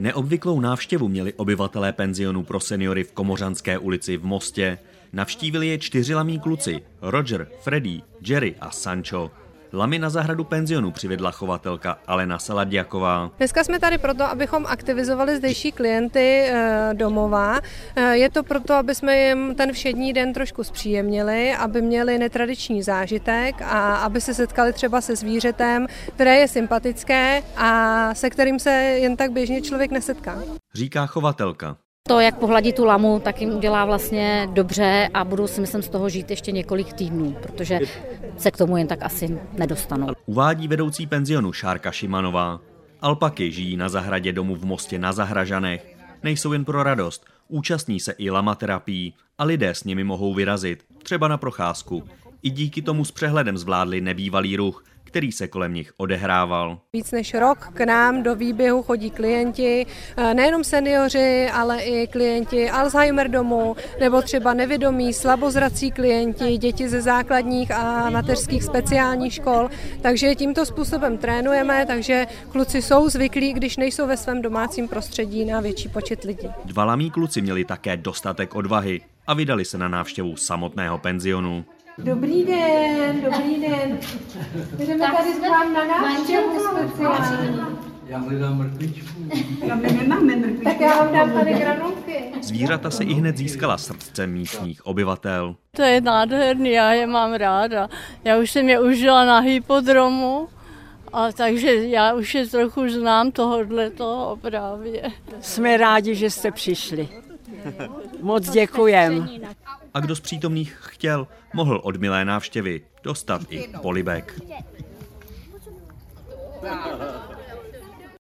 Neobvyklou návštěvu měli obyvatelé penzionu pro seniory v Komořanské ulici v Mostě. Navštívili je čtyři lamí kluci, Roger, Freddy, Jerry a Sancho. Lamy na zahradu penzionu přivedla chovatelka Alena Saladjaková. Dneska jsme tady proto, abychom aktivizovali zdejší klienty eh, domova. Eh, je to proto, aby jsme jim ten všední den trošku zpříjemnili, aby měli netradiční zážitek a aby se setkali třeba se zvířetem, které je sympatické a se kterým se jen tak běžně člověk nesetká. Říká chovatelka. To, jak pohladí tu lamu, tak jim udělá vlastně dobře a budou si myslím z toho žít ještě několik týdnů, protože se k tomu jen tak asi nedostanou. Uvádí vedoucí penzionu Šárka Šimanová. Alpaky žijí na zahradě domu v Mostě na Zahražanech. Nejsou jen pro radost, účastní se i lamaterapii a lidé s nimi mohou vyrazit, třeba na procházku. I díky tomu s přehledem zvládli nebývalý ruch, který se kolem nich odehrával. Víc než rok k nám do výběhu chodí klienti, eh, nejenom seniori, ale i klienti Alzheimer domu, nebo třeba nevědomí, slabozrací klienti, děti ze základních a mateřských speciálních škol. Takže tímto způsobem trénujeme, takže kluci jsou zvyklí, když nejsou ve svém domácím prostředí na větší počet lidí. Dva lamí kluci měli také dostatek odvahy a vydali se na návštěvu samotného penzionu. Dobrý den, dobrý den. Jdeme tady k vám na návštěvu speciální. Já hledám mrkvičku. my nemáme mrkvičku. Tak já vám dám tady granulky. Zvířata se i hned získala srdce místních obyvatel. To je nádherný, já je mám ráda. Já už jsem je užila na hypodromu, a takže já už je trochu znám tohohle toho právě. Jsme rádi, že jste přišli. Moc děkujem. A kdo z přítomných chtěl, mohl od milé návštěvy dostat i polibek.